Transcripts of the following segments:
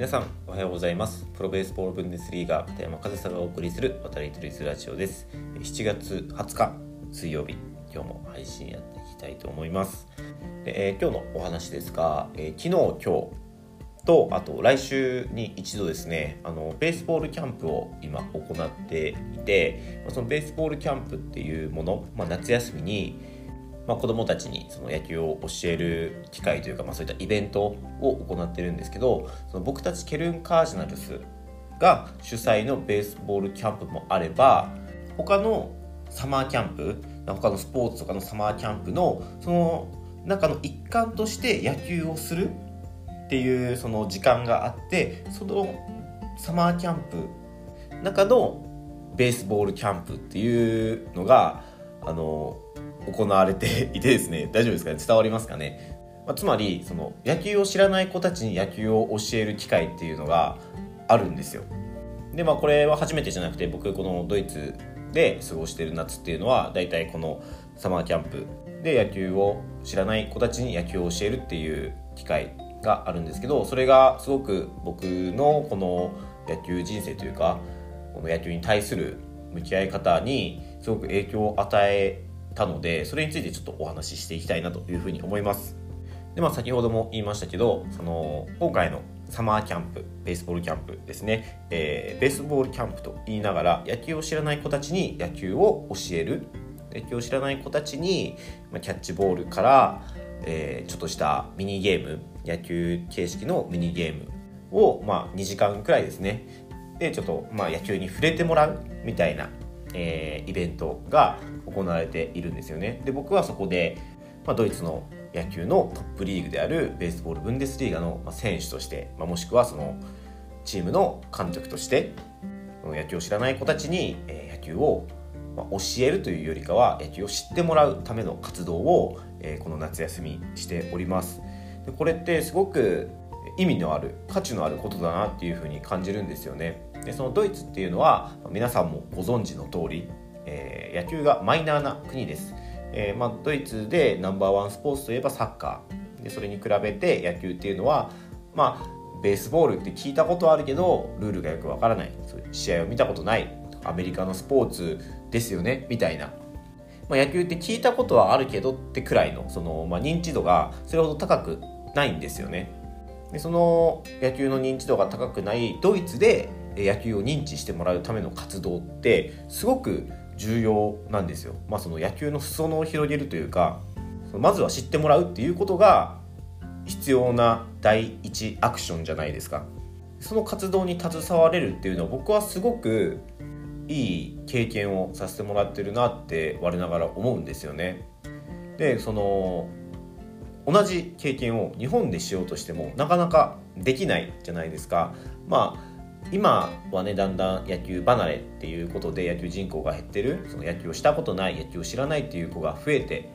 皆さんおはようございます。プロベースボールブンデスリーガー片山和沙がお送りする渡り鳥ズラジオです。7月20日水曜日。今日も配信やっていきたいと思います。で、えー、今日のお話ですが、えー、昨日今日とあと来週に一度ですねあのベースボールキャンプを今行っていてそのベースボールキャンプっていうもの、まあ、夏休みにまあ、子どもたちにその野球を教える機会というか、まあ、そういったイベントを行ってるんですけどその僕たちケルン・カージナルスが主催のベースボールキャンプもあれば他のサマーキャンプ他のスポーツとかのサマーキャンプのその中の一環として野球をするっていうその時間があってそのサマーキャンプ中のベースボールキャンプっていうのがあの行われていてですね 大丈夫ですかね？伝わりますかね、まあ、つまりその野球を知らない子たちに野球を教える機会っていうのがあるんですよ。でまあこれは初めてじゃなくて僕このドイツで過ごしてる夏っていうのは大体このサマーキャンプで野球を知らない子たちに野球を教えるっていう機会があるんですけどそれがすごく僕のこの野球人生というかこの野球に対する向き合い方にすごく影響を与えたのでそれについてちょっとお話ししていきたいなというふうに思います。でまあ先ほども言いましたけどその今回のサマーキャンプベースボールキャンプですね、えー、ベースボールキャンプと言いながら野球を知らない子たちに野球を教える。野球を知らない子たちに、まあ、キャッチボールから、えー、ちょっとしたミニゲーム野球形式のミニゲームを、まあ、2時間くらいですね。でちょっと、まあ、野球に触れてもらうみたいなえー、イベントが行われているんですよね。で僕はそこで、まあ、ドイツの野球のトップリーグであるベースボールブンデスリーガの選手として、まあ、もしくはそのチームの監督として野球を知らない子たちに、え野球を教えるというよりかは野球を知ってもらうための活動を、えこの夏休みしております。でこれってすごく意味のある価値のあることだなっていうふうに感じるんですよね。でそのドイツっていうのは皆さんもご存知の通り、えー、野球がマイナーな国です、えー、まあ、ドイツでナンバーワンスポーツといえばサッカー。でそれに比べて野球っていうのはまあベースボールって聞いたことあるけどルールがよくわからない。試合を見たことない。アメリカのスポーツですよね。みたいな、まあ、野球って聞いたことはあるけどってくらいのその、まあ、認知度がそれほど高くないんですよね。でその野球の認知度が高くないドイツで野球を認知してもらうための活動ってすごく重要なんですよ。まあ、その野球の裾野を広げるというかまずは知ってもらうっていうことが必要な第一アクションじゃないですか。その活動に携われるっていうのは僕はすごくいい経験をさせてもらってるなって我ながら思うんですよね。でその同じ経験を日本でしようとしてもなかなかできないじゃないですか。まあ今はねだんだん野球離れっていうことで野球人口が減ってる。その野球をしたことない野球を知らないっていう子が増えて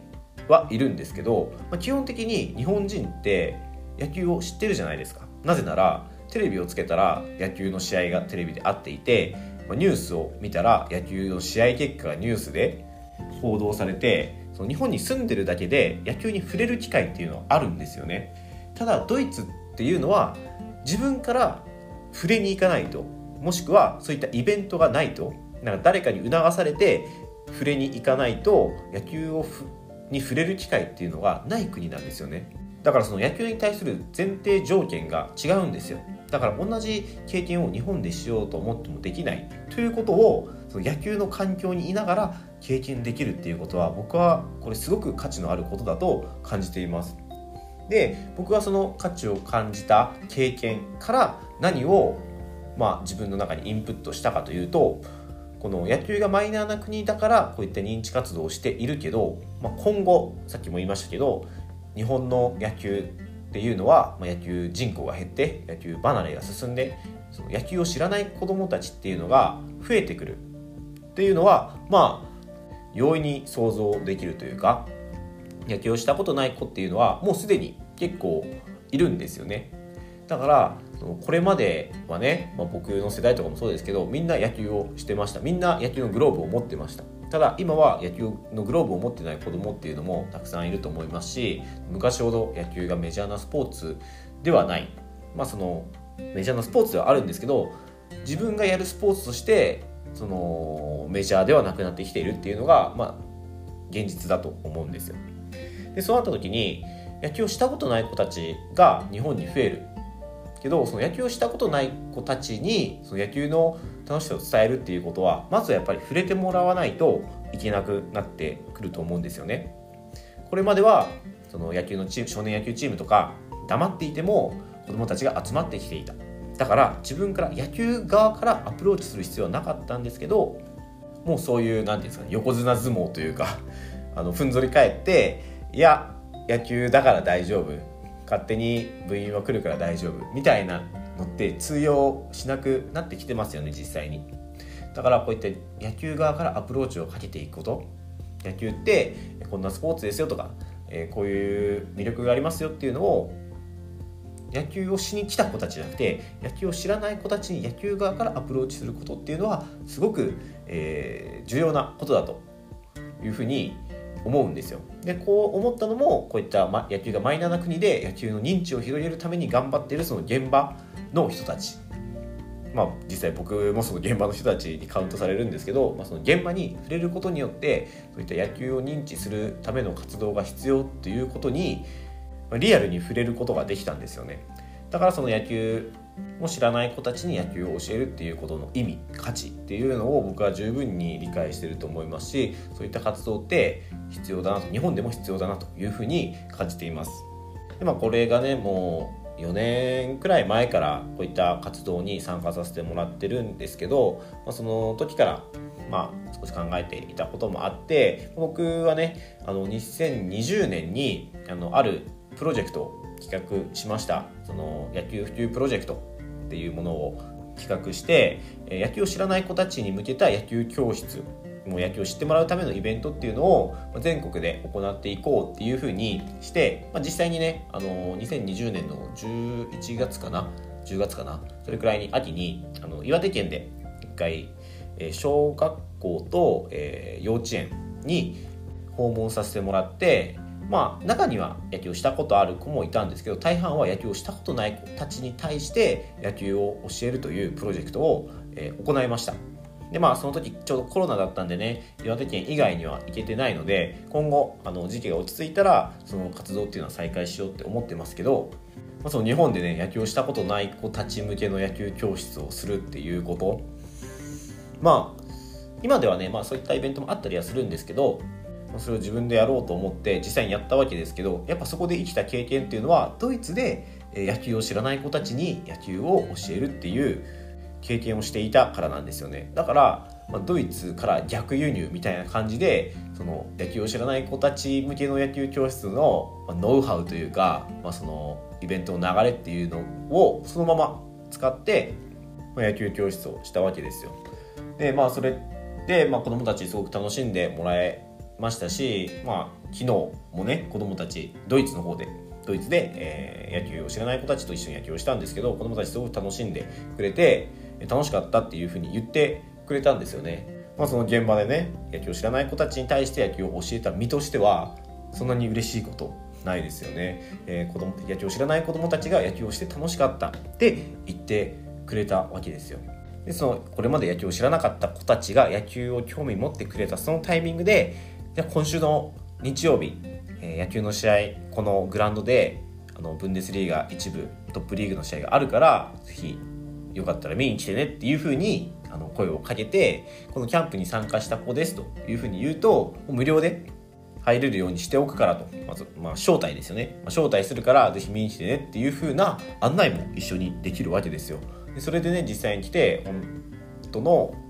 はいるんですけど、まあ、基本的に日本人って野球を知ってるじゃないですか。なぜならテレビをつけたら野球の試合がテレビであっていて、まあ、ニュースを見たら野球の試合結果がニュースで報道されてその日本に住んでるだけで野球に触れる機会っていうのはあるんですよね。ただドイツっていうのは自分から触れに行かないと。もしくはそういったイベントがないと。なんか誰かに促されて触れに行かないと野球をに触れる機会っていうのがない国なんですよね。だからその野球に対する前提条件が違うんですよ。だから同じ経験を日本でしようと思ってもできない。ということをその野球の環境にいながら経験できるっていうことは僕はこれすごく価値のあることだと感じています。で僕はその価値を感じた経験から何を、まあ、自分の中にインプットしたかというとこの野球がマイナーな国だからこういった認知活動をしているけど、まあ、今後さっきも言いましたけど日本の野球っていうのは、まあ、野球人口が減って野球離れが進んでその野球を知らない子どもたちっていうのが増えてくる。っていうのはまあ容易に想像できるというか野球をしたことない子っていうのはもうすでに結構いるんですよね。だからこれまではね、まあ、僕の世代とかもそうですけどみんな野球をしてました。みんな野球のグローブを持ってました。ただ今は野球のグローブを持ってない子供っていうのもたくさんいると思いますし昔ほど野球がメジャーなスポーツではない、まあ、そのメジャーなスポーツではあるんですけど自分がやるスポーツとしてそのメジャーではなくなってきているっていうのが、まあ、現実だと思うんですよ。でそうなった時に野球をしたことない子たちが日本に増える。けどその野球をしたことない子たちにその野球の楽しさを伝えるっていうことはまずはやっぱり触れてもらわないといけなくなってくると思うんですよね。これまではその野球のチーム少年野球チームとか黙っていても子どもたちが集まってきていただから自分から野球側からアプローチする必要はなかったんですけどもうそういう何て言うんですかね横綱相撲というかあのふんぞり返っていや野球だから大丈夫勝手に部員は来るから大丈夫。みたいなのって通用しなくなってきてますよね実際に。だからこういった野球側からアプローチをかけていくこと。野球ってこんなスポーツですよとか、えこういう魅力がありますよっていうのを野球をしに来た子たちじゃなくて野球を知らない子たちに野球側からアプローチすることっていうのはすごく、えー、重要なことだというふうに思うんですよ。でこう思ったのもこういった、ま、野球がマイナーな国で野球の認知を広げるために頑張っているその現場の人たちまあ、実際僕もその現場の人たちにカウントされるんですけど、まあ、その現場に触れることによってそういった野球を認知するための活動が必要ということにリアルに触れることができたんですよねだからその野球も知らない子たちに野球を教えるっていうことの意味価値っていうのを僕は十分に理解してると思いますしそういった活動って必要だなと日本でも必要だなというふうに感じています。で、まあ、これがねもう4年くらい前からこういった活動に参加させてもらってるんですけど、まあ、その時からまあ少し考えていたこともあって僕はねあの2020年にあのあるプロジェクトを企画しました。その野球普及プロジェクトっていうものを企画して野球を知らない子たちに向けた野球教室もう野球を知ってもらうためのイベントっていうのを全国で行っていこうっていうふうにして、まあ、実際にね、あの2020年の11月かな10月かなそれくらいに秋にあの岩手県で一回、え、小学校と、え、幼稚園に訪問させてもらってまあ中には野球をしたことある子もいたんですけど大半は野球をしたことない子たちに対して野球を教えるというプロジェクトを、えー、行いました。でまあその時ちょうどコロナだったんでね岩手県以外には行けてないので今後あの時期が落ち着いたらその活動っていうのは再開しようって思ってますけど、まあ、その日本でね野球をしたことない子たち向けの野球教室をするっていうことまあ今ではね、まあ、そういったイベントもあったりはするんですけどそれを自分でやろうと思って実際にやったわけですけどやっぱそこで生きた経験っていうのはドイツで野球を知らない子たちに野球を教えるっていう経験をしていたからなんですよね。だから、まあ、ドイツから逆輸入みたいな感じでその野球を知らない子たち向けの野球教室の、ノウハウというか、まあ、そのイベントの流れっていうのをそのまま使って、野球教室をしたわけですよ。でまあそれで、まあ、子供たちすごく楽しんでもらえましたし、まあ、昨日もね子供たちドイツの方でドイツで、えー、野球を知らない子たちと一緒に野球をしたんですけど子供たちすごく楽しんでくれて楽しかったっていうふうに言ってくれたんですよね。まあ、その現場でね野球を知らない子たちに対して野球を教えた身としてはそんなに嬉しいことないですよね、えー、子供野球を知らない子供たちが野球をして楽しかったって言ってくれたわけですよでそのこれまで野球を知らなかった子たちが野球を興味持ってくれたそのタイミングでじゃ今週の日曜日、えー、野球の試合このグラウンドであのブンデスリーガ一部トップリーグの試合があるからぜひよかったら見に来てねっていうふうにあの声をかけてこのキャンプに参加した子ですというふうに言うと無料で入れるようにしておくからとまず、まあ、招待ですよね、まあ、招待するからぜひ見に来てねっていうふうな案内も一緒にできるわけですよ。でそれでね実際に来て本当の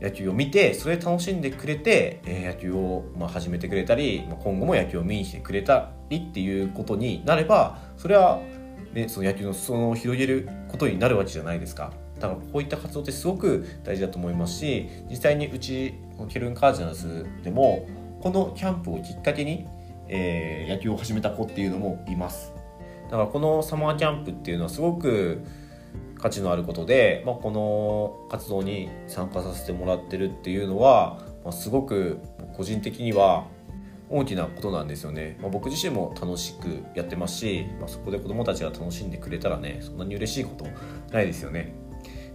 野球を見てそれで楽しんでくれて、えー、野球をまあ始めてくれたり、まあ、今後も野球を見に来てくれたりっていうことになればそれはね、その野球の裾野を広げることになるわけじゃないですか。だからこういった活動ってすごく大事だと思いますし実際にうちケルンカージナルスでもこのキャンプをきっかけに、えー、野球を始めた子っていうのもいますだからこのサマーキャンプっていうのはすごく価値のあることで、まあ、この活動に参加させてもらってるっていうのは、まあ、すごく個人的には大きなことなんですよね、まあ、僕自身も楽しくやってますし、まあ、そこで子どもたちが楽しんでくれたらねそんなに嬉しいことないですよね。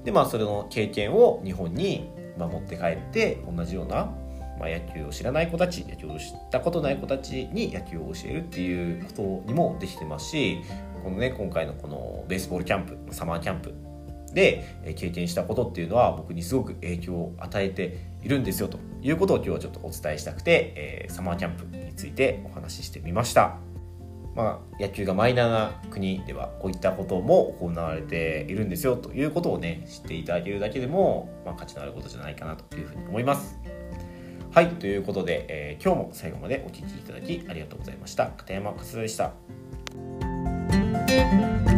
でまあそれの経験を日本に持って帰って同じような、まあ、野球を知らない子たち野球を知ったことない子たちに野球を教えるっていうことにもできてますしこのね今回のこのベースボールキャンプサマーキャンプで経験したことっていうのは僕にすごく影響を与えているんですよということを今日はちょっとお伝えしたくて、えー、サマーキャンプについてお話ししてみました。まあ、野球がマイナーな国ではこういったことも行われているんですよということをね知っていただけるだけでも、まあ、価値のあることじゃないかなというふうに思います。はいということで、えー、今日も最後までお聴きいただきありがとうございました片山勝でした。Música